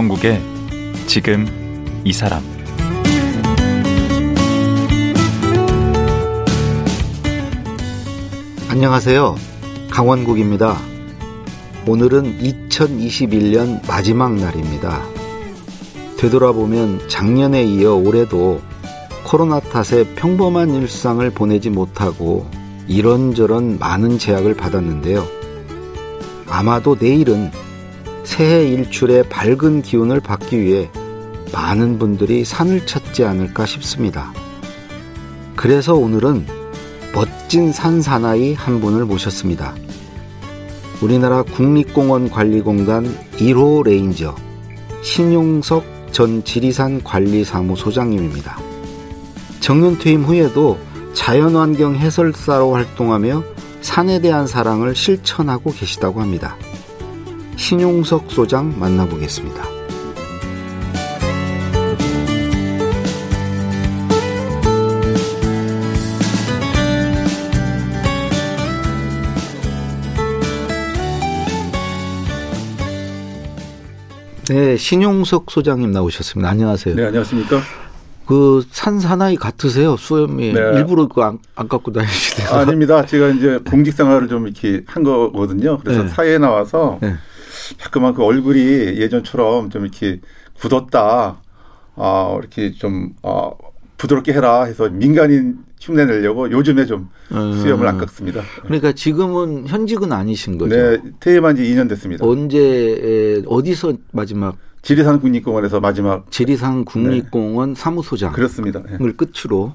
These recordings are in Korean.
강원국의 지금 이 사람 안녕하세요. 강원국입니다. 오늘은 2021년 마지막 날입니다. 되돌아보면 작년에 이어 올해도 코로나 탓에 평범한 일상을 보내지 못하고 이런저런 많은 제약을 받았는데요. 아마도 내일은 새해 일출의 밝은 기운을 받기 위해 많은 분들이 산을 찾지 않을까 싶습니다. 그래서 오늘은 멋진 산 사나이 한 분을 모셨습니다. 우리나라 국립공원관리공단 1호 레인저 신용석 전 지리산 관리사무소장님입니다. 정년 퇴임 후에도 자연환경 해설사로 활동하며 산에 대한 사랑을 실천하고 계시다고 합니다. 신용석 소장 만나보겠습니다. 네, 신용석 소장님 나오셨습니다. 안녕하세요. 네, 안녕하십니까? 그 산 사나이 같으세요, 수염이. 네. 일부러 그거 안, 안 갖고 다니시대요. 아, 아닙니다. 제가 이제 공직 생활을 좀 이렇게 한 거거든요. 그래서 네. 사회에 나와서 네. 자꾸만 그 얼굴이 예전처럼 좀 이렇게 굳었다. 아, 이렇게 좀, 아, 부드럽게 해라 해서 민간인 흉내 내려고 요즘에 좀 음. 수염을 안 깎습니다. 그러니까 지금은 현직은 아니신 거죠. 네, 퇴임한 지 2년 됐습니다. 언제 에, 어디서 마지막 지리산 국립공원에서 마지막 지리산 국립공원 사무소장을 그렇습니다. 네. 끝으로.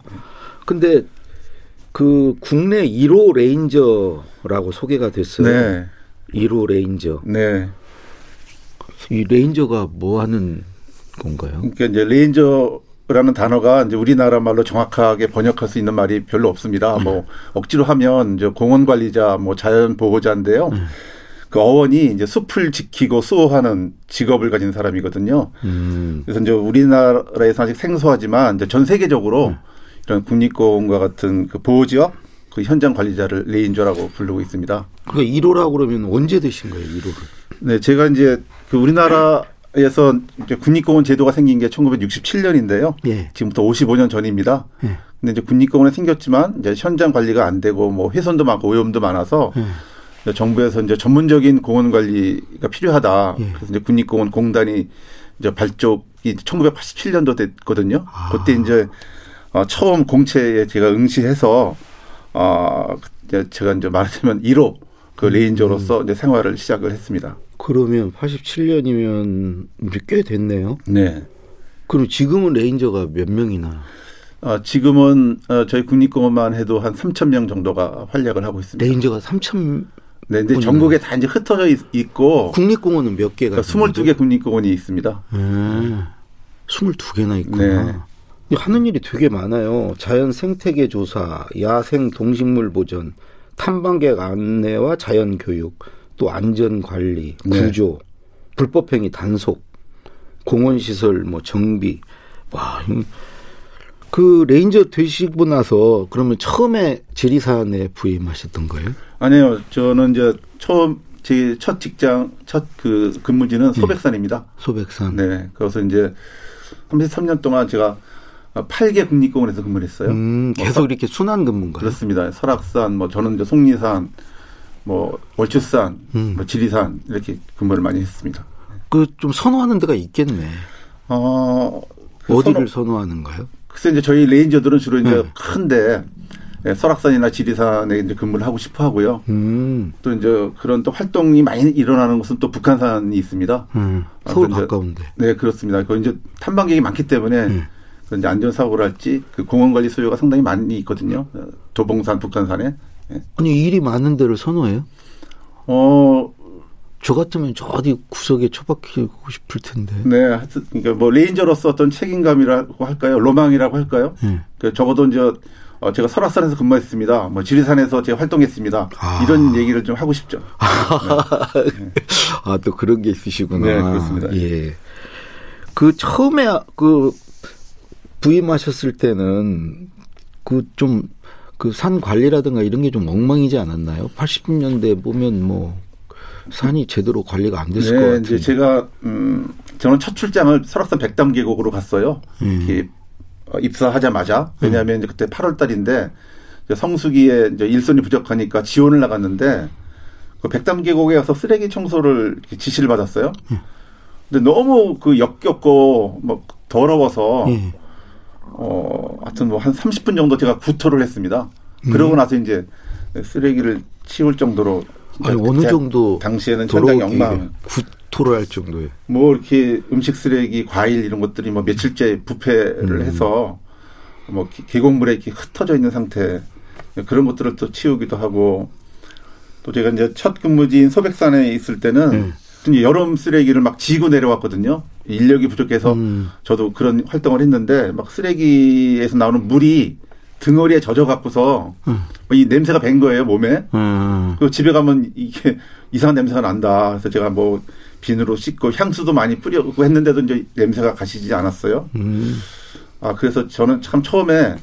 근데 그 국내 1호 레인저라고 소개가 됐어요. 네. 1호 레인저. 네. 이 레인저가 뭐 하는 건가요? 그러니까 이제 레인저라는 단어가 이제 우리나라 말로 정확하게 번역할 수 있는 말이 별로 없습니다. 뭐 억지로 하면 이제 공원 관리자, 뭐 자연 보호자인데요. 그 어원이 이제 숲을 지키고 수호하는 직업을 가진 사람이거든요. 음. 그래서 이제 우리나라에서 아직 생소하지만 이제 전 세계적으로 이런 국립공원과 같은 그 보호 지역 그 현장 관리자를 레인저라고 부르고 있습니다. 그 1호라고 그러면 언제 되신 거예요, 1호를? 네, 제가 이제 그 우리나라에서 이제 국립공원 제도가 생긴 게 1967년인데요. 예. 지금부터 55년 전입니다. 예. 근데 이제 국립공원에 생겼지만 이제 현장 관리가 안 되고 뭐 훼손도 많고 오염도 많아서 예. 이제 정부에서 이제 전문적인 공원 관리가 필요하다. 예. 그래서 이제 국립공원 공단이 이제 발족이 1987년도 됐거든요. 그때 이제 어, 처음 공채에 제가 응시해서 어 제가 이제 말하자면 1호 그 레인저로서 이제 생활을 시작을 했습니다. 그러면 87년이면 이제 꽤 됐네요. 네. 그럼 지금은 레인저가 몇 명이나? 어, 지금은 어, 저희 국립공원만 해도 한 3천 명 정도가 활약을 하고 있습니다. 레인저가 3천 네, 근데. 전국에 다 이제 흩어져 있, 있고 국립공원은 몇 개가? 그러니까 22개 국립공원이 있습니다. 음, 22개나 있구나. 네. 하는 일이 되게 많아요. 자연 생태계 조사, 야생 동식물 보전, 탐방객 안내와 자연 교육, 또 안전 관리, 네. 구조, 불법 행위 단속, 공원 시설 뭐 정비. 와, 이- 그 레인저 되시고 나서 그러면 처음에 지리산에 부임하셨던 거예요? 아니요, 저는 이제 처음 제 첫 직장 첫 그 근무지는 소백산입니다. 소백산. 네, 그래서 이제 33년 동안 제가 8개 국립공원에서 근무를 했어요. 음, 뭐 계속 이렇게 순환 근무인가요? 그렇습니다. 설악산, 뭐 저는 이제 속리산, 뭐 월추산, 음. 뭐 지리산 이렇게 근무를 많이 했습니다. 그 좀 선호하는 데가 있겠네. 어, 그 어디를 선호- 선호 하는가요? 글쎄 이제 저희 레인저들은 주로 이제 네. 큰데 예, 설악산이나 지리산에 이제 근무를 하고 싶어 하고요. 음, 또 이제 그런 또 활동이 많이 일어나는 곳은 또 북한산이 있습니다. 음, 아, 서울 가까운데. 네, 그렇습니다. 그 이제 탐방객이 많기 때문에 음. 그 이제 안전사고랄지 그 공원 관리 수요가 상당히 많이 있거든요. 어, 도봉산, 북한산에. 예. 아니 일이 많은 데를 선호해요? 어, 저 같으면 저 어디 구석에 처박히고 싶을 텐데. 네, 하여튼 그러니까 뭐 레인저로서 어떤 책임감이라고 할까요? 로망이라고 할까요? 네. 그 적어도 이제 어, 제가 설악산에서 근무했습니다. 뭐 지리산에서 제가 활동했습니다. 아. 이런 얘기를 좀 하고 싶죠. 아또 그런 게 있으시구나. 네, 그렇습니다. 예. 그 처음에 그 부임하셨을 때는 그좀 그산 관리라든가 이런 게 좀 엉망이지 않았나요? 80년대 보면 뭐 산이 제대로 관리가 안 됐을 네, 것 같은데. 이제 제가 음 저는 첫 출장을 설악산 백담 계곡으로 갔어요. 음. 어, 입사하자마자 왜냐하면 이제 그때 8월 달인데 성수기에 이제 일손이 부족하니까 지원을 나갔는데 그 백담 계곡에 가서 쓰레기 청소를 지시를 받았어요. 음. 근데 너무 그 역겹고 뭐 더러워서 예. 어, 하여튼 뭐 한 30분 정도 제가 구토를 했습니다. 음. 그러고 나서 이제 쓰레기를 치울 정도로 아니 어느 정도 당시에는 더러우게 엉망. 구토를 할 정도에. 뭐 이렇게 음식 쓰레기, 과일 이런 것들이 뭐 며칠째 부패를 음. 해서 뭐 기- 계곡물에 이렇게 흩어져 있는 상태 그런 것들을 또 치우기도 하고 또 제가 이제 첫 근무지인 소백산에 있을 때는 음. 여름 쓰레기를 막 지고 내려왔거든요. 인력이 부족해서 음. 저도 그런 활동을 했는데 막 쓰레기에서 나오는 물이 등어리에 젖어 갖고서 음. 이 냄새가 밴 거예요 몸에. 음. 그 집에 가면 이게 이상한 냄새가 난다. 그래서 제가 뭐 비누로 씻고 향수도 많이 뿌리고 했는데도 이제 냄새가 가시지 않았어요. 음. 아 그래서 저는 참 처음에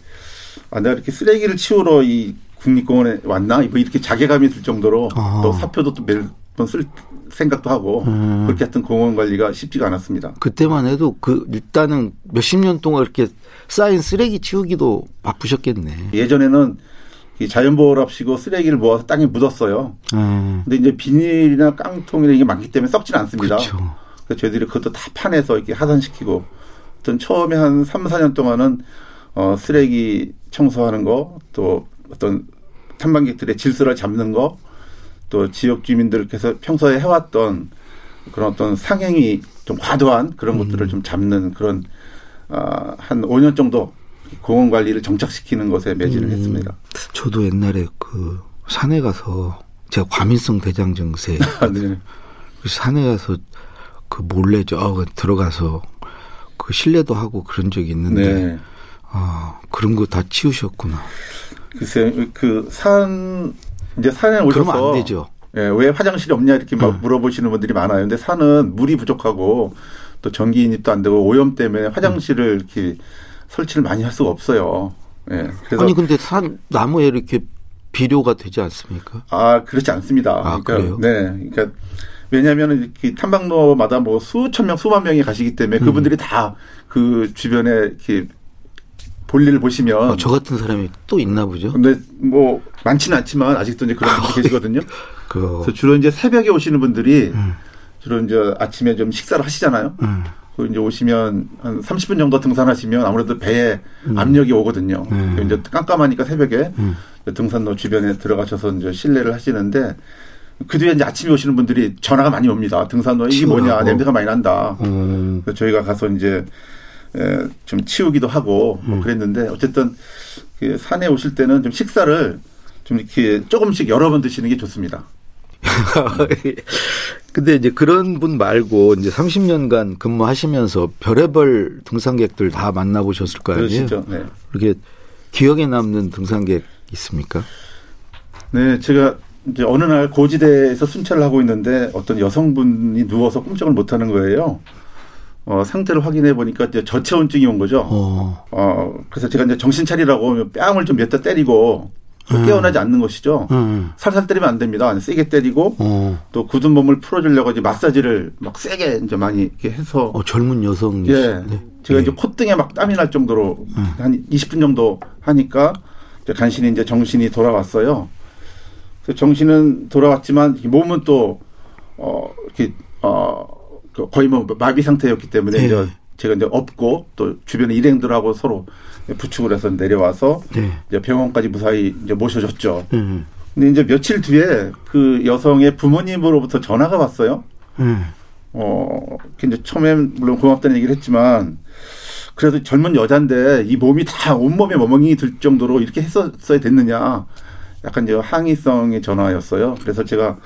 아 내가 이렇게 쓰레기를 치우러 이 국립공원에 왔나 뭐 이렇게 자괴감이 들 정도로 아. 또 사표도 또몇 번 쓸 생각도 하고 음. 그렇게 하여튼 공원 관리가 쉽지가 않았습니다. 그때만 해도 그 일단은 몇십 년 동안 이렇게 쌓인 쓰레기 치우기도 바쁘셨겠네. 예전에는 이 자연보호랍시고 쓰레기를 모아서 땅에 묻었어요. 음. 근데 이제 비닐이나 깡통이나 이게 많기 때문에 썩지는 않습니다. 그렇죠. 그래서 저희들이 그것도 다 파내서 이렇게 하산시키고, 어떤 처음에 한 3, 4년 동안은 어, 쓰레기 청소하는 거, 또 어떤 탐방객들의 질서를 잡는 거, 또 지역 주민들께서 평소에 해왔던 그런 어떤 상행이 좀 과도한 그런 것들을 좀 잡는 그런 아, 한 5년 정도 공원 관리를 정착시키는 것에 매진을 했습니다. 저도 옛날에 그 산에 가서 제가 과민성 대장 증세 아, 네. 그 산에 가서 그 몰래 저 어, 들어가서 그 실례도 하고 그런 적이 있는데 네. 아 그런 거 다 치우셨구나. 글쎄, 그 산, 이제 산에 오셔서. 그러면 안 되죠. 예, 왜 화장실이 없냐 이렇게 막 음. 물어보시는 분들이 많아요. 근데 산은 물이 부족하고 또 전기 인입도 안 되고 오염 때문에 화장실을 이렇게 설치를 많이 할 수가 없어요. 예. 그래서 아니 근데 산 나무에 이렇게 비료가 되지 않습니까? 아, 그렇지 않습니다. 아, 그러니까, 그래요? 네. 그러니까 왜냐하면 이렇게 탐방로마다 뭐 수천 명, 수만 명이 가시기 때문에 음. 그분들이 다그 주변에 이렇게 볼일을 보시면 아, 저 같은 사람이 또 있나 보죠. 근데 뭐 많지는 않지만 아직도 이제 그런 분들 계시거든요. 그거. 그래서 주로 이제 새벽에 오시는 분들이 음. 주로 이제 아침에 좀 식사를 하시잖아요. 음. 그 이제 오시면 한 30분 정도 등산하시면 아무래도 배에 압력이 오거든요. 음. 이제 깜깜하니까 새벽에 음. 등산로 주변에 들어가셔서 이제 실내를 하시는데 그 뒤에 이제 아침에 오시는 분들이 전화가 많이 옵니다. 등산로 이게 뭐냐 치우라고. 냄새가 많이 난다. 음. 그래서 저희가 가서 이제 에, 좀 치우기도 하고 뭐 음. 그랬는데 어쨌든 그 산에 오실 때는 좀 식사를 좀 이렇게 조금씩 여러 번 드시는 게 좋습니다. 근데 이제 그런 분 말고 이제 30년간 근무하시면서 별의별 등산객들 다 만나보셨을 거 아니에요? 그러시죠. 네. 이렇게 기억에 남는 등산객 있습니까? 네, 제가 이제 어느 날 고지대에서 순찰을 하고 있는데 어떤 여성분이 누워서 꿈쩍을 못 하는 거예요. 어, 상태를 확인해 보니까 이제 저체온증이 온 거죠. 어. 어, 그래서 제가 이제 정신 차리라고 뺨을 좀 몇 대 때리고 음. 깨어나지 않는 것이죠. 음. 살살 때리면 안 됩니다. 세게 때리고 어. 또 굳은 몸을 풀어주려고 이제 마사지를 막 세게 이제 많이 이렇게 해서 어, 젊은 여성이 예. 제가 예. 이제 콧등에 막 땀이 날 정도로 음. 한 20분 정도 하니까 이제 간신히 이제 정신이 돌아왔어요. 그래서 정신은 돌아왔지만 이 몸은 또, 어, 이렇게, 어, 그 거의 뭐 마비 상태였기 때문에 예. 이제 제가 이제 업고 또 주변에 일행들하고 서로 부축을 해서 내려와서 네. 이제 병원까지 무사히 이제 모셔줬죠. 음. 근데 이제 며칠 뒤에 그 여성의 부모님으로부터 전화가 왔어요. 음. 어, 이제 처음엔 물론 고맙다는 얘기를 했지만 그래도 젊은 여잔데 이 몸이 다 온몸에 멍멍이 들 정도로 이렇게 했었어야 됐느냐. 약간 이제 항의성의 전화였어요. 그래서 제가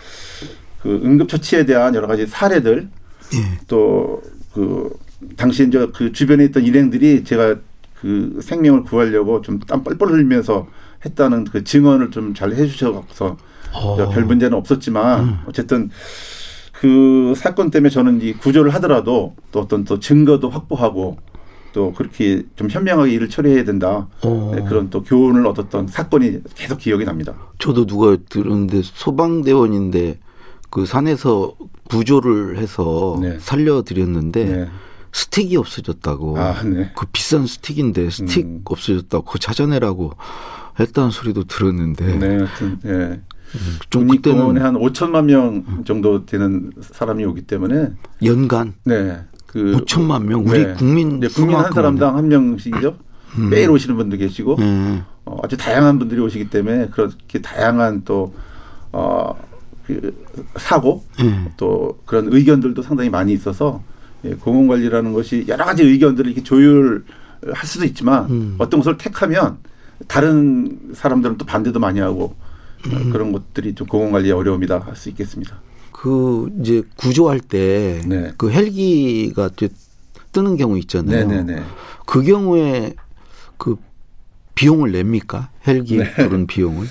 그 응급처치에 대한 여러 가지 사례들 예. 또그 당시 이제 그 주변에 있던 일행들이 제가 그 생명을 구하려고 좀 땀 뻘뻘 흘리면서 했다는 그 증언을 좀 잘 해주셔서 어. 별 문제는 없었지만 음. 어쨌든 그 사건 때문에 저는 이 구조를 하더라도 또 어떤 또 증거도 확보하고 또 그렇게 좀 현명하게 일을 처리해야 된다 어. 네, 그런 또 교훈을 얻었던 사건이 계속 기억이 납니다. 저도 누가 들었는데 소방대원인데 그 산에서 구조를 해서 네. 살려드렸는데 네. 스틱이 없어졌다고. 아, 네. 그 비싼 스틱인데 스틱 음. 없어졌다고 그거 찾아내라고 했다는 소리도 들었는데 네, 하여튼 예. 좀 국립공원에 그때는 한 5천만 명 정도 되는 사람이 오기 때문에 연간 네. 그 5천만 명 우리 국민 네, 국민 한 사람당 한 명씩이죠. 매일 오시는 분도 계시고 예. 어, 아주 다양한 분들이 오시기 때문에 그렇게 다양한 또 어, 그 사고 예. 또 그런 의견들도 상당히 많이 있어서 예, 공원 관리라는 것이 여러 가지 의견들을 이렇게 조율할 수도 있지만 음. 어떤 것을 택하면 다른 사람들은 또 반대도 많이 하고 어, 음. 그런 것들이 좀 공원 관리의 어려움이다 할 수 있겠습니다. 그 이제 구조할 때 네. 그 헬기가 뜨는 경우 있잖아요. 네네네. 그 경우에 그 비용을 냅니까? 헬기 네. 부른 비용을?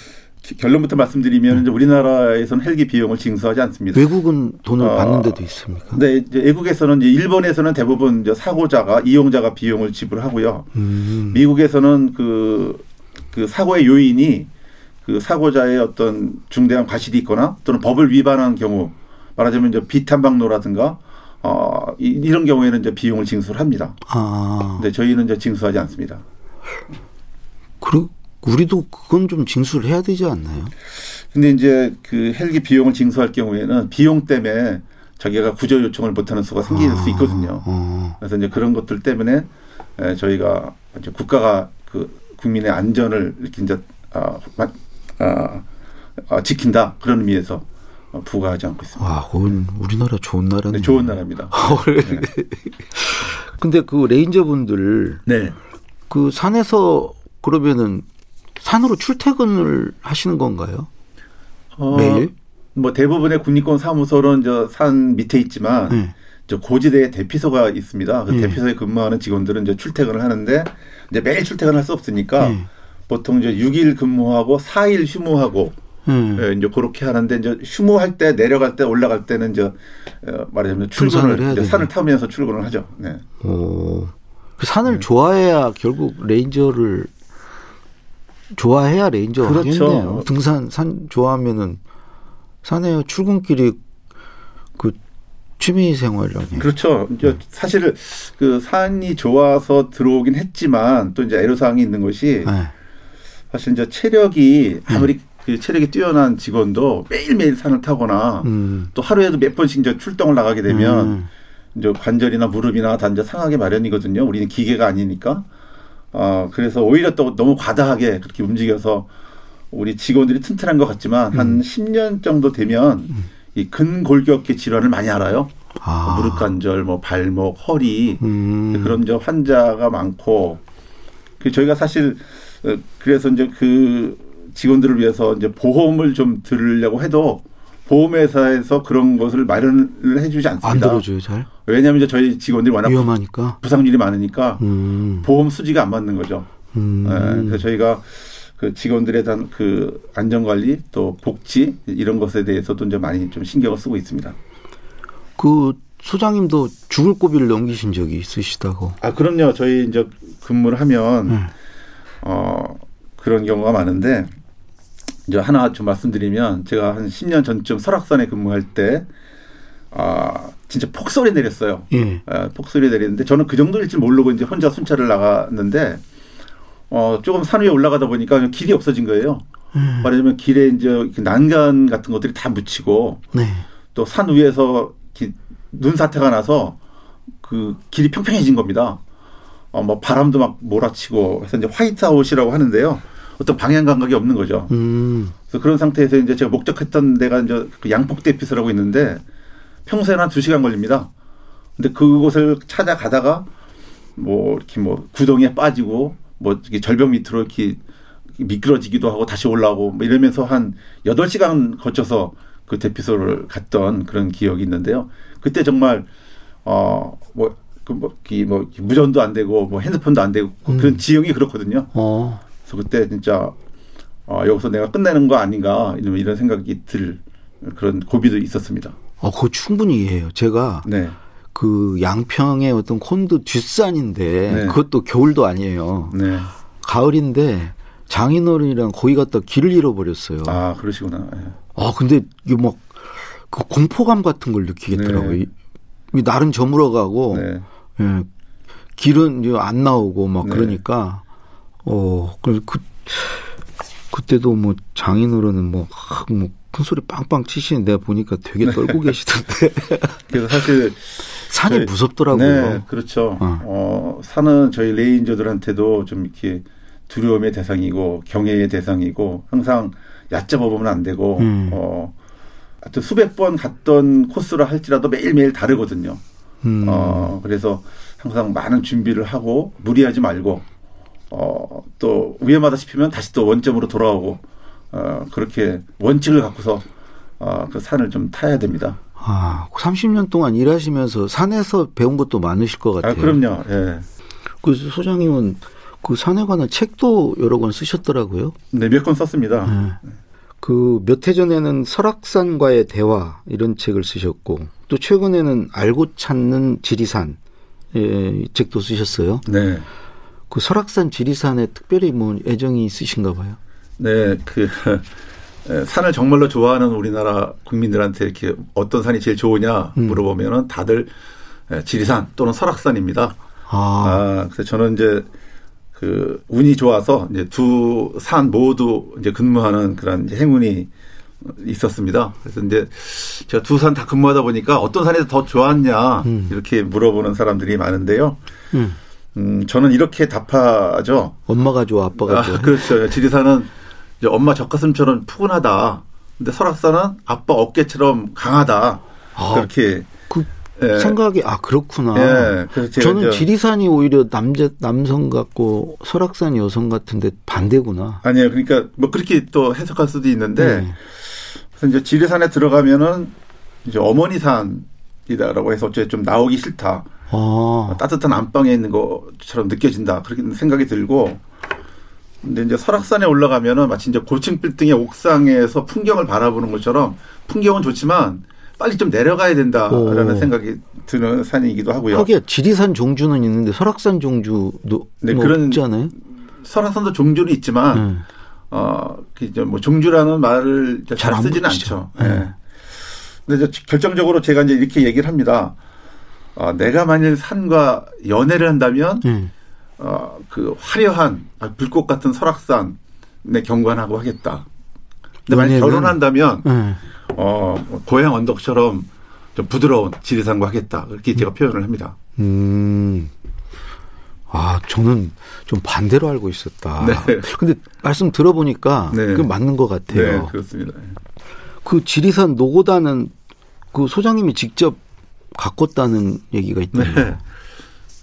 기- 결론부터 말씀드리면 이제 우리나라에서는 헬기 비용을 징수하지 않습니다. 외국은 돈을 어, 받는 데도 있습니까? 네, 이제 외국에서는 이제 일본에서는 대부분 이제 사고자가 이용자가 비용을 지불하고요. 음. 미국에서는 그, 그 사고의 요인이 그 사고자의 어떤 중대한 과실이 있거나 또는 법을 위반한 경우 말하자면 이제 비탄방로라든가 어, 이, 이런 경우에는 이제 비용을 징수를 합니다. 아, 근데 저희는 이제 징수하지 않습니다. 그리고 우리도 그건 좀 징수를 해야 되지 않나요? 근데 이제 그 헬기 비용을 징수할 경우에는 비용 때문에 자기가 구조 요청을 못하는 수가 생길 수 있거든요. 어, 그래서 이제 그런 것들 때문에 에, 저희가 이제 국가가 그 국민의 안전을 이렇게 이제 아, 마- 아, 아, 지킨다 그런 의미에서 어, 부과하지 않고 있습니다. 와, 그건 우리나라 좋은 나라네. 네, 좋은 나라입니다. 근데 그 레인저분들 네. 그 산에서 그러면은 산으로 출퇴근을 하시는 건가요? 어, 매일? 뭐 대부분의 국립공원 사무소는 저 산 밑에 있지만 네. 저 고지대에 대피소가 있습니다. 그 네. 대피소에 근무하는 직원들은 이제 출퇴근을 하는데 이제 매일 출퇴근할 수 없으니까 네. 보통 이제 6일 근무하고 4일 휴무하고 네. 예, 이제 그렇게 하는데 이제 휴무할 때 내려갈 때 올라갈 때는 이제 어, 말하자면 출근을 이제. 산을 타면서 출근을 하죠. 네. 오. 그 산을 좋아해야 결국 레인저를 좋아해야 레인저 그렇죠. 하겠네요. 등산 산 좋아하면은 산에 출근길이 그 취미 생활 아니에요. 그렇죠. 이제 사실 그 산이 좋아서 들어오긴 했지만 또 이제 애로사항이 있는 것이 네. 사실 이제 체력이 아무리 그 체력이 뛰어난 직원도 매일매일 산을 타거나 음. 또 하루에도 몇 번씩 이제 출동을 나가게 되면 음. 이제 관절이나 무릎이나 다 이제 상하게 마련이거든요. 우리는 기계가 아니니까. 어, 그래서 오히려 또 너무 과다하게 그렇게 움직여서 우리 직원들이 튼튼한 것 같지만 음. 한 10년 정도 되면 이 근골격계 질환을 많이 알아요. 아. 무릎 관절, 뭐 발목, 허리 음. 그런 이제 환자가 많고 그 저희가 사실 어, 그래서 이제 그 직원들을 위해서 이제 보험을 좀 들으려고 해도 보험회사에서 그런 것을 마련을 해주지 안 않습니다. 들어줘요 잘 왜냐하면 이제 저희 직원들이 워낙 위험하니까. 부상률이 많으니까 음. 보험 수지가 안 맞는 거죠. 음. 예, 그래서 저희가 그 직원들에 대한 그 안전 관리 또 복지 이런 것에 대해서도 이제 많이 좀 신경을 쓰고 있습니다. 그 소장님도 죽을 고비를 넘기신 적이 있으시다고. 아 그럼요. 저희 이제 근무를 하면 음. 어 그런 경우가 많은데 이제 하나 좀 말씀드리면 제가 한 10년 전쯤 설악산에 근무할 때 아, 진짜 폭설이 내렸어요. 예. 아, 폭설이 내리는데 저는 그 정도일 줄 모르고 이제 혼자 순찰을 나갔는데 어, 조금 산 위에 올라가다 보니까 길이 없어진 거예요. 음. 말하자면 길에 이제 난간 같은 것들이 다 묻히고 네. 또산 위에서 이렇게 눈사태가 나서 그 길이 평평해진 겁니다. 어, 뭐 바람도 막 몰아치고 해서 이제 화이트아웃이라고 하는데요. 어떤 방향 감각이 없는 거죠. 음. 그래서 그런 상태에서 이제 제가 목적했던 데가 이제 그 양폭대피소라고 있는데 평소에는 한두 시간 걸립니다. 근데 그곳을 찾아가다가 뭐 이렇게 뭐 구덩이에 빠지고 뭐 이렇게 절벽 밑으로 이렇게 미끄러지기도 하고 다시 올라오고 뭐 이러면서 한 여덟 시간 거쳐서 그 대피소를 갔던 그런 기억이 있는데요. 그때 정말 어뭐 그 뭐, 이 뭐, 무전도 안 되고, 뭐, 핸드폰도 안 되고, 그런 지형이 그렇거든요. 어. 그래서 그때 진짜 어, 여기서 내가 끝내는 거 아닌가 이런 이런 생각이 들 그런 고비도 있었습니다. 어, 그거 충분히 이해해요. 제가 네. 그 양평의 어떤 콘도 뒷산인데 네. 그것도 겨울도 아니에요. 네. 가을인데 장인어른이랑 거기 갔다 길을 잃어버렸어요. 아, 아 그러시구나. 예. 근데 이게 막 그 공포감 같은 걸 느끼겠더라고요. 네. 이- 이 날은 저물어가고 네. 예, 길은 안 나오고 막 네. 그러니까 어, 그, 그 그때도 뭐 장인어른은 뭐, 하, 뭐, 큰 소리 빵빵 치시는 내가 보니까 되게 떨고 계시던데. 그래서 사실 산이 저희- 무섭더라고요. 네, 그렇죠. 어. 어, 산은 저희 레인저들한테도 좀 이렇게 두려움의 대상이고 경외의 대상이고 항상 얕잡아 보면 안 되고 음. 어, 하여튼 수백 번 갔던 코스라 할지라도 매일매일 다르거든요. 음. 어, 그래서 항상 많은 준비를 하고 무리하지 말고 어, 또 위험하다 싶으면 다시 또 원점으로 돌아오고 어, 그렇게 원칙을 갖고서 어, 그 산을 좀 타야 됩니다. 아, 30년 동안 일하시면서 산에서 배운 것도 많으실 것 같아요. 아, 그럼요. 예. 그 소장님은 그 산에 관한 책도 여러 권 쓰셨더라고요. 네, 몇 권 썼습니다. 그몇 해 전에는 설악산과의 대화 이런 책을 쓰셨고 또 최근에는 알고 찾는 지리산 예, 이 책도 쓰셨어요. 네. 그 설악산 지리산에 특별히 뭐 애정이 있으신가 봐요. 네, 그 에, 산을 정말로 좋아하는 우리나라 국민들한테 이렇게 어떤 산이 제일 좋으냐 음. 물어보면은 다들 에, 지리산 또는 설악산입니다. 아, 아, 그래서 저는 이제 그 운이 좋아서 이제 두 산 모두 이제 근무하는 그런 이제 행운이 있었습니다. 그래서 이제 제가 두 산 다 근무하다 보니까 어떤 산이 더 좋았냐 음. 이렇게 물어보는 사람들이 많은데요. 음. 음, 저는 이렇게 답하죠. 엄마가 좋아, 아빠가 좋아. 아, 그렇죠. 지리산은 이제 엄마 젖가슴처럼 푸근하다. 근데 설악산은 아빠 어깨처럼 강하다. 아, 그렇게 그 예. 생각이 아 그렇구나. 예, 저는 지리산이 오히려 남자 남성 같고 설악산이 여성 같은데 반대구나. 아니에요. 그러니까 뭐 그렇게 또 해석할 수도 있는데 네. 그래서 이제 지리산에 들어가면은 이제 어머니 산이다라고 해서 어째 좀 나오기 싫다. 아, 따뜻한 안방에 있는 것처럼 느껴진다. 그렇게 생각이 들고. 근데 이제 설악산에 올라가면은 마치 이제 고층 빌딩의 옥상에서 풍경을 바라보는 것처럼 풍경은 좋지만 빨리 좀 내려가야 된다라는 오. 생각이 드는 산이기도 하고요. 하기야 지리산 종주는 있는데 설악산 종주도 네, 뭐 그런- 없지 않아요? 설악산도 종주는 있지만 네. 어, 그 이제 뭐 종주라는 말을 잘안 잘 쓰지는. 않죠. 네. 예. 근데 이제 결정적으로 제가 이제 이렇게 얘기를 합니다. 어, 내가 만일 산과 연애를 한다면 네. 어, 그 화려한 아, 불꽃 같은 설악산에 경관하고 하겠다. 근데 만약 결혼한다면 네. 어, 뭐 고향 언덕처럼 좀 부드러운 지리산과 하겠다. 그렇게 제가 표현을 합니다. 음. 아, 저는 좀 반대로 알고 있었다. 네. 근데 말씀 들어보니까 네. 그 맞는 것 네, 같아요. 그렇습니다. 그 지리산 노고단은 그 소장님이 직접 가꿨다는 얘기가 있던데. 네.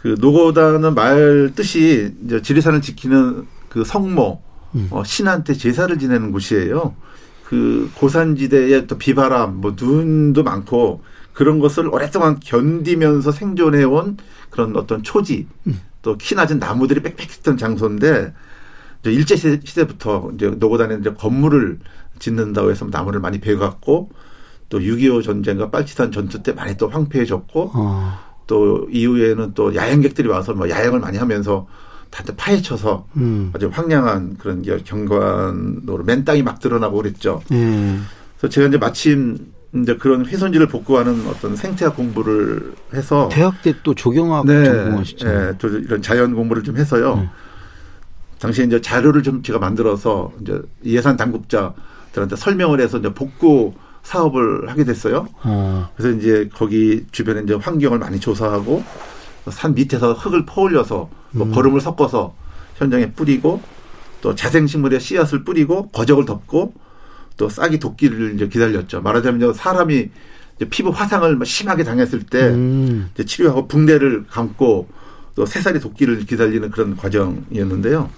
그 노고다는 말 뜻이 이제 지리산을 지키는 그 성모 음. 어, 신한테 제사를 지내는 곳이에요. 그 고산지대에 또 비바람, 뭐 눈도 많고 그런 것을 오랫동안 견디면서 생존해온 그런 어떤 초지, 음. 또키 낮은 나무들이 빽빽했던 장소인데 이제 일제 시대- 시대부터 이제 노고단에 이제 건물을 짓는다고 해서 나무를 많이 베갖고 또 6.25 전쟁과 빨치산 전투 때 많이 또 황폐해졌고 어. 또 이후에는 또 야행객들이 와서 뭐 야행을 많이 하면서 다들 파헤쳐서 음. 아주 황량한 그런 게 경관으로 맨 땅이 막 드러나고 그랬죠. 예. 그래서 제가 이제 마침 이제 그런 훼손지를 복구하는 어떤 생태학 공부를 해서 대학 때 또 조경학 네, 전공하셨잖아요. 예, 또 이런 자연 공부를 좀 해서요. 네. 당시에 이제 자료를 좀 제가 만들어서 이제 예산 당국자들한테 설명을 해서 이제 복구 사업을 하게 됐어요. 어. 그래서 이제 거기 주변에 이제 환경을 많이 조사하고 산 밑에서 흙을 퍼올려서 뭐 음. 거름을 섞어서 현장에 뿌리고 또 자생식물의 씨앗을 뿌리고 거적을 덮고 또 싹이 돋기를 이제 기다렸죠. 말하자면 사람이 이제 피부 화상을 막 심하게 당했을 때 음. 이제 치료하고 붕대를 감고 또 새살이 돋기를 기다리는 그런 과정이었는데요.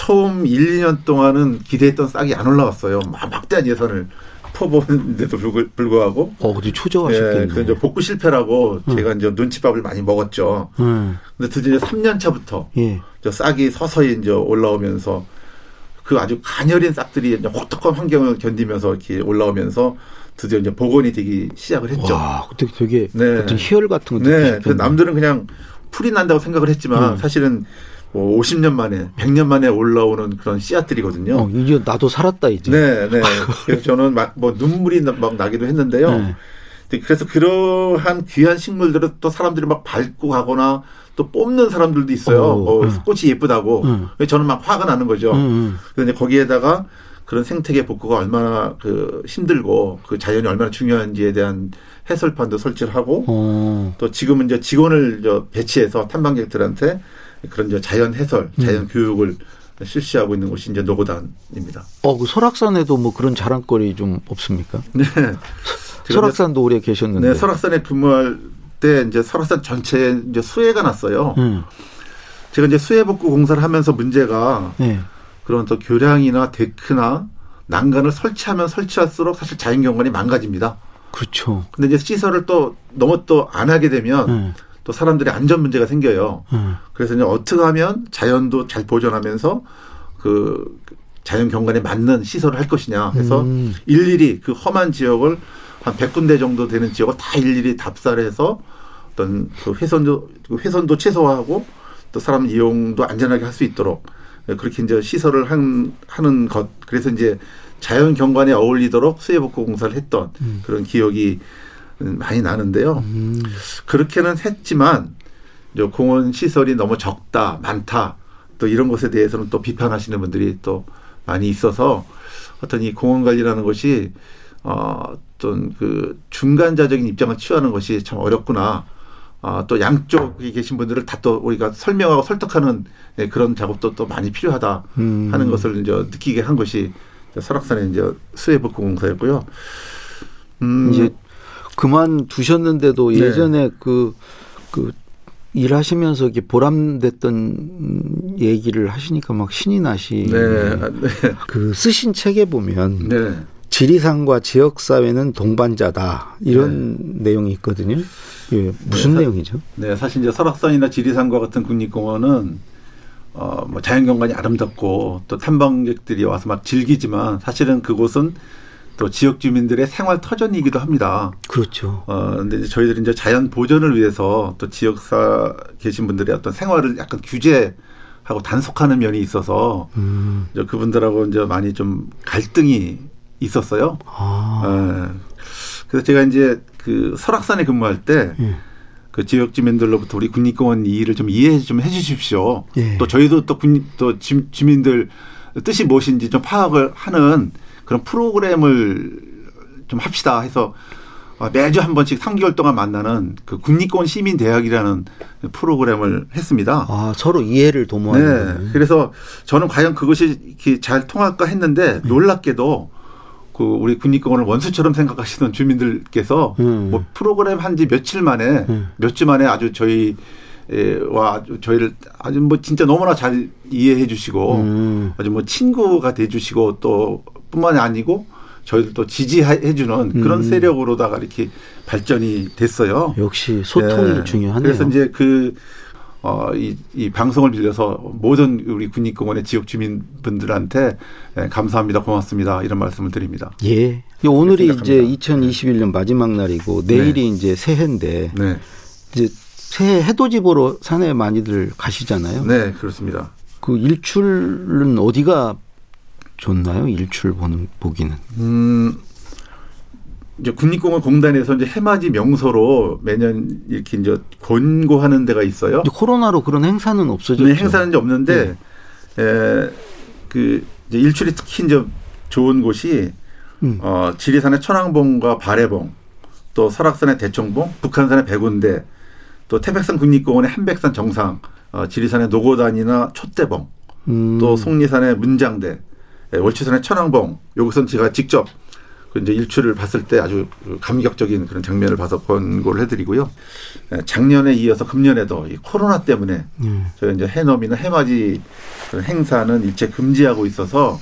처음 1, 2년 동안은 기대했던 싹이 안 올라왔어요. 막 막대한 예산을 퍼보는데도 불구- 불구하고 어, 근데 예, 초조하셨겠네. 그 이제 복구 실패라고 음. 제가 이제 눈치밥을 많이 먹었죠. 음. 근데 드디어 3년 차부터 예. 저 싹이 서서히 이제 올라오면서 그 아주 가녀린 싹들이 이제 혹독한 환경을 견디면서 이렇게 올라오면서 드디어 이제 복원이 되기 시작을 했죠. 와, 그때 되게 네. 어떤 희열 같은 거 네, 그. 남들은 그냥 풀이 난다고 생각을 했지만 음. 사실은 뭐 50년 만에, 100년 만에 올라오는 그런 씨앗들이거든요. 어, 이제 나도 살았다 이제. 네, 네. 그래서 저는 막 뭐 눈물이 나- 막 나기도 했는데요. 네. 그래서 그러한 귀한 식물들을 또 사람들이 막 밟고 가거나 또 뽑는 사람들도 있어요. 어, 어, 네. 꽃이 예쁘다고. 음. 그래서 저는 막 화가 나는 거죠. 음, 음. 그런데 거기에다가 그런 생태계 복구가 얼마나 그 힘들고 그 자연이 얼마나 중요한지에 대한 해설판도 설치를 하고 어. 또 지금은 이제 직원을 저 배치해서 탐방객들한테 그런 이제 자연 해설, 자연 음. 교육을 실시하고 있는 곳이 이제 노고단입니다. 어, 그 설악산에도 뭐 그런 자랑거리 좀 없습니까? 네. 설악산도 오래 계셨는데. 네, 설악산에 근무할 때 이제 설악산 전체에 이제 수해가 났어요. 음. 제가 이제 수해 복구 공사를 하면서 문제가 네. 그런 또 교량이나 데크나 난간을 설치하면 설치할수록 사실 자연 경관이 망가집니다. 그렇죠. 근데 이제 시설을 또 너무 또 안 하게 되면 네. 또 사람들이 안전 문제가 생겨요. 네. 그래서 이제 어떻게 하면 자연도 잘 보존하면서 그 자연 경관에 맞는 시설을 할 것이냐 해서 음. 일일이 그 험한 지역을 한 100군데 정도 되는 지역을 다 일일이 답사를 해서 어떤 그 훼손도 그 훼손도 최소화하고 또 사람 이용도 안전하게 할 수 있도록 그렇게 이제 시설을 한, 하는 것 그래서 이제 자연 경관에 어울리도록 수해복구 공사를 했던 그런 기억이 음, 많이 나는데요. 음. 그렇게는 했지만 공원 시설이 너무 적다, 많다. 또 이런 것에 대해서는 또 비판하시는 분들이 또 많이 있어서 어떤 이 공원 관리라는 것이 어, 어떤 그 중간자적인 입장을 취하는 것이 참 어렵구나. 아, 또 양쪽에 계신 분들을 다 또 우리가 설명하고 설득하는 예, 그런 작업도 또 많이 필요하다 음. 하는 것을 이제 느끼게 한 것이 설악산의 이제 수해복구 공사였고요. 음, 이제 그만 두셨는데도 네. 예전에 그, 그, 일하시면서 이렇게 보람됐던 음, 얘기를 하시니까 막 신이 나시. 네, 네, 그 쓰신 책에 보면 네. 지리산과 지역 사회는 동반자다. 이런 내용이 있거든요. 예, 무슨 네, 사- 내용이죠? 네, 사실 이제 설악산이나 지리산과 같은 국립공원은 어, 뭐 자연 경관이 아름답고 또 탐방객들이 와서 막 즐기지만 사실은 그곳은 또 지역 주민들의 생활 터전이기도 합니다. 그렇죠. 어, 근데 이제 저희들이 이제 자연 보전을 위해서 또 지역사 계신 분들의 어떤 생활을 약간 규제하고 단속하는 면이 있어서 음. 이제 그분들하고 이제 많이 좀 갈등이 있었어요. 아. 예. 그래서 제가 이제 그 설악산에 근무할 때그 예. 지역 주민들로부터 우리 국립공원 이 일을 좀 이해 좀 해주십시오. 예. 또 저희도 또 국립 또 주- 주민들 뜻이 무엇인지 좀 파악을 하는 그런 프로그램을 좀 합시다 해서 어, 매주 한 번씩 3개월 동안 만나는 그 국립공원 시민 대학이라는 프로그램을 했습니다. 아, 서로 이해를 도모하는. 네. 그래서 저는 과연 그것이 이렇게 잘 통할까 했는데 네. 놀랍게도 그 우리 국립공원을 원수처럼 생각하시는 주민들께서 음. 뭐 프로그램 한 지 며칠 만에 음. 몇주 만에 아주 저희 와 저희를 아주 뭐 진짜 너무나 잘 이해해 주시고 음. 아주 뭐 친구가 돼 주시고 또 뿐만이 아니고 저희를 또 지지해 주는 그런 음. 세력으로다가 이렇게 발전이 됐어요. 역시 소통이 네. 중요하네요. 그래서 이제 그, 어, 이, 이 방송을 빌려서 모든 우리 국립공원의 지역 주민분들한테 예, 감사합니다. 고맙습니다. 이런 말씀을 드립니다. 예. 오늘이 이제 생각합니다. 2021년 마지막 날이고 내일이 이제 새해인데 네. 이제 새해 해돋이 보러 산에 많이들 가시잖아요. 네, 그렇습니다. 그 일출은 어디가 좋나요? 일출 보는 보기는. 음, 이제 국립공원 공단에서 이제 해맞이 명소로 매년 이렇게 이제 권고하는 데가 있어요. 코로나로 그런 행사는 없어졌죠. 네, 행사는 이제 없는데, 에, 그, 이제 일출이 특히 이제 좋은 곳이, 음. 어, 지리산의 천왕봉과 발해봉, 또 설악산의 대청봉, 북한산의 백운대, 또 태백산 국립공원의 한백산 정상, 어, 지리산의 노고단이나 촛대봉, 음. 또 송리산의 문장대, 예, 월치산의 천왕봉, 여기선 제가 직접 그 이제 일출을 봤을 때 아주 그 감격적인 그런 장면을 봐서 권고를 해드리고요. 예, 작년에 이어서 금년에도 이 코로나 때문에 음. 저희 이제 해넘이나 해맞이 그런 행사는 일체 금지하고 있어서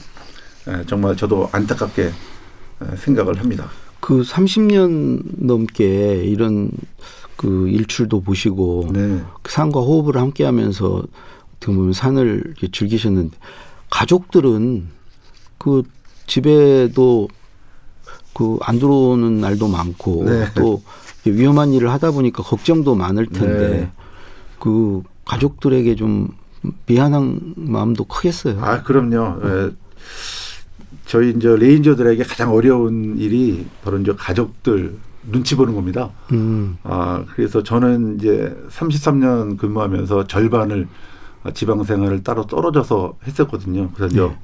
예, 정말 저도 안타깝게 예, 생각을 합니다. 그 30년 넘게 이런 그 일출도 보시고 네. 그 산과 호흡을 함께하면서 어떻게 보면 산을 즐기셨는데 가족들은 그 집에도 그 안 들어오는 날도 많고 네. 또 위험한 일을 하다 보니까 걱정도 많을 텐데 네. 그 가족들에게 좀 미안한 마음도 크겠어요. 아, 그럼요. 예. 저희 이제 레인저들에게 가장 어려운 일이 바로 이제 가족들 눈치 보는 겁니다. 음. 아, 그래서 저는 이제 33년 근무하면서 절반을 지방 생활을 따로 떨어져서 했었거든요. 그래서 네.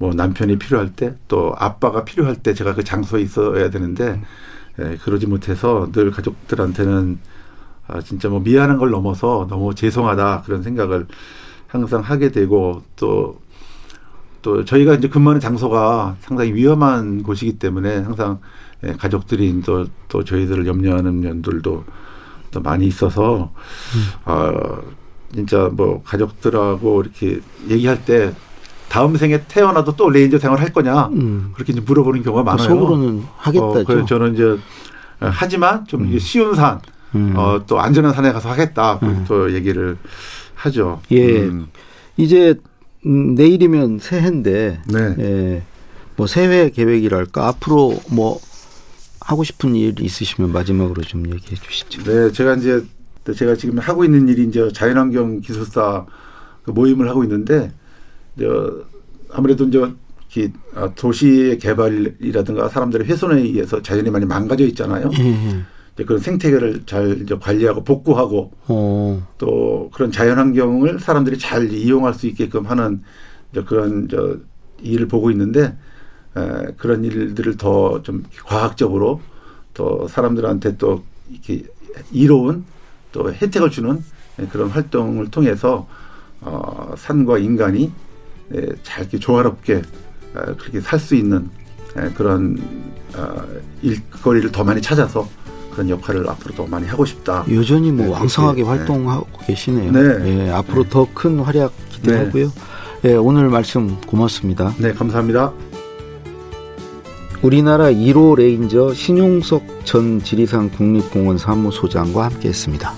뭐 남편이 필요할 때 또 아빠가 필요할 때 제가 그 장소에 있어야 되는데 예, 그러지 못해서 늘 가족들한테는 아, 진짜 뭐 미안한 걸 넘어서 너무 죄송하다 그런 생각을 항상 하게 되고 또또 저희가 이제 근무하는 장소가 상당히 위험한 곳이기 때문에 항상 예, 가족들이 또, 또 저희들을 염려하는 면들도 또 많이 있어서 아 진짜 뭐 가족들하고 이렇게 얘기할 때 다음 생에 태어나도 또 레인저 생활 할 거냐 음. 그렇게 이제 물어보는 경우가 많아요. 속으로는 하겠다죠. 어, 그래서 저는 이제 하지만 좀 이게 쉬운 산, 음. 어, 또 안전한 산에 가서 하겠다. 그렇게 음. 또 얘기를 하죠. 예. 음. 이제 음, 내일이면 새해인데 네. 예. 뭐 새해 계획이랄까 앞으로 뭐 하고 싶은 일 있으시면 마지막으로 좀 얘기해 주시죠. 네, 제가 이제 또 제가 지금 하고 있는 일이 이제 자연환경 기술사 그 모임을 하고 있는데 이제 아무래도 이제 아, 도시의 개발이라든가 사람들의 훼손에 의해서 자연이 많이 망가져 있잖아요. 예, 예. 이제 그런 생태계를 잘 이제 관리하고 복구하고 어. 또 그런 자연 환경을 사람들이 잘 이용할 수 있게끔 하는 이제 그런 저 일을 보고 있는데 에, 그런 일들을 더 좀 과학적으로 또 사람들한테 또 이렇게 이로운 또 혜택을 주는 에, 그런 활동을 통해서 어, 산과 인간이 에, 잘 이렇게 조화롭게 에, 그렇게 살 수 있는 에, 그런 어, 일거리를 더 많이 찾아서 그런 역할을 앞으로 더 많이 하고 싶다. 여전히 뭐 네, 왕성하게 그렇게, 활동하고 계시네요. 네. 예, 앞으로 더 큰 활약 기대하고요. 예, 오늘 말씀 고맙습니다. 네, 감사합니다. 우리나라 1호 레인저 신용석 전 지리산 국립공원 사무소장과 함께했습니다.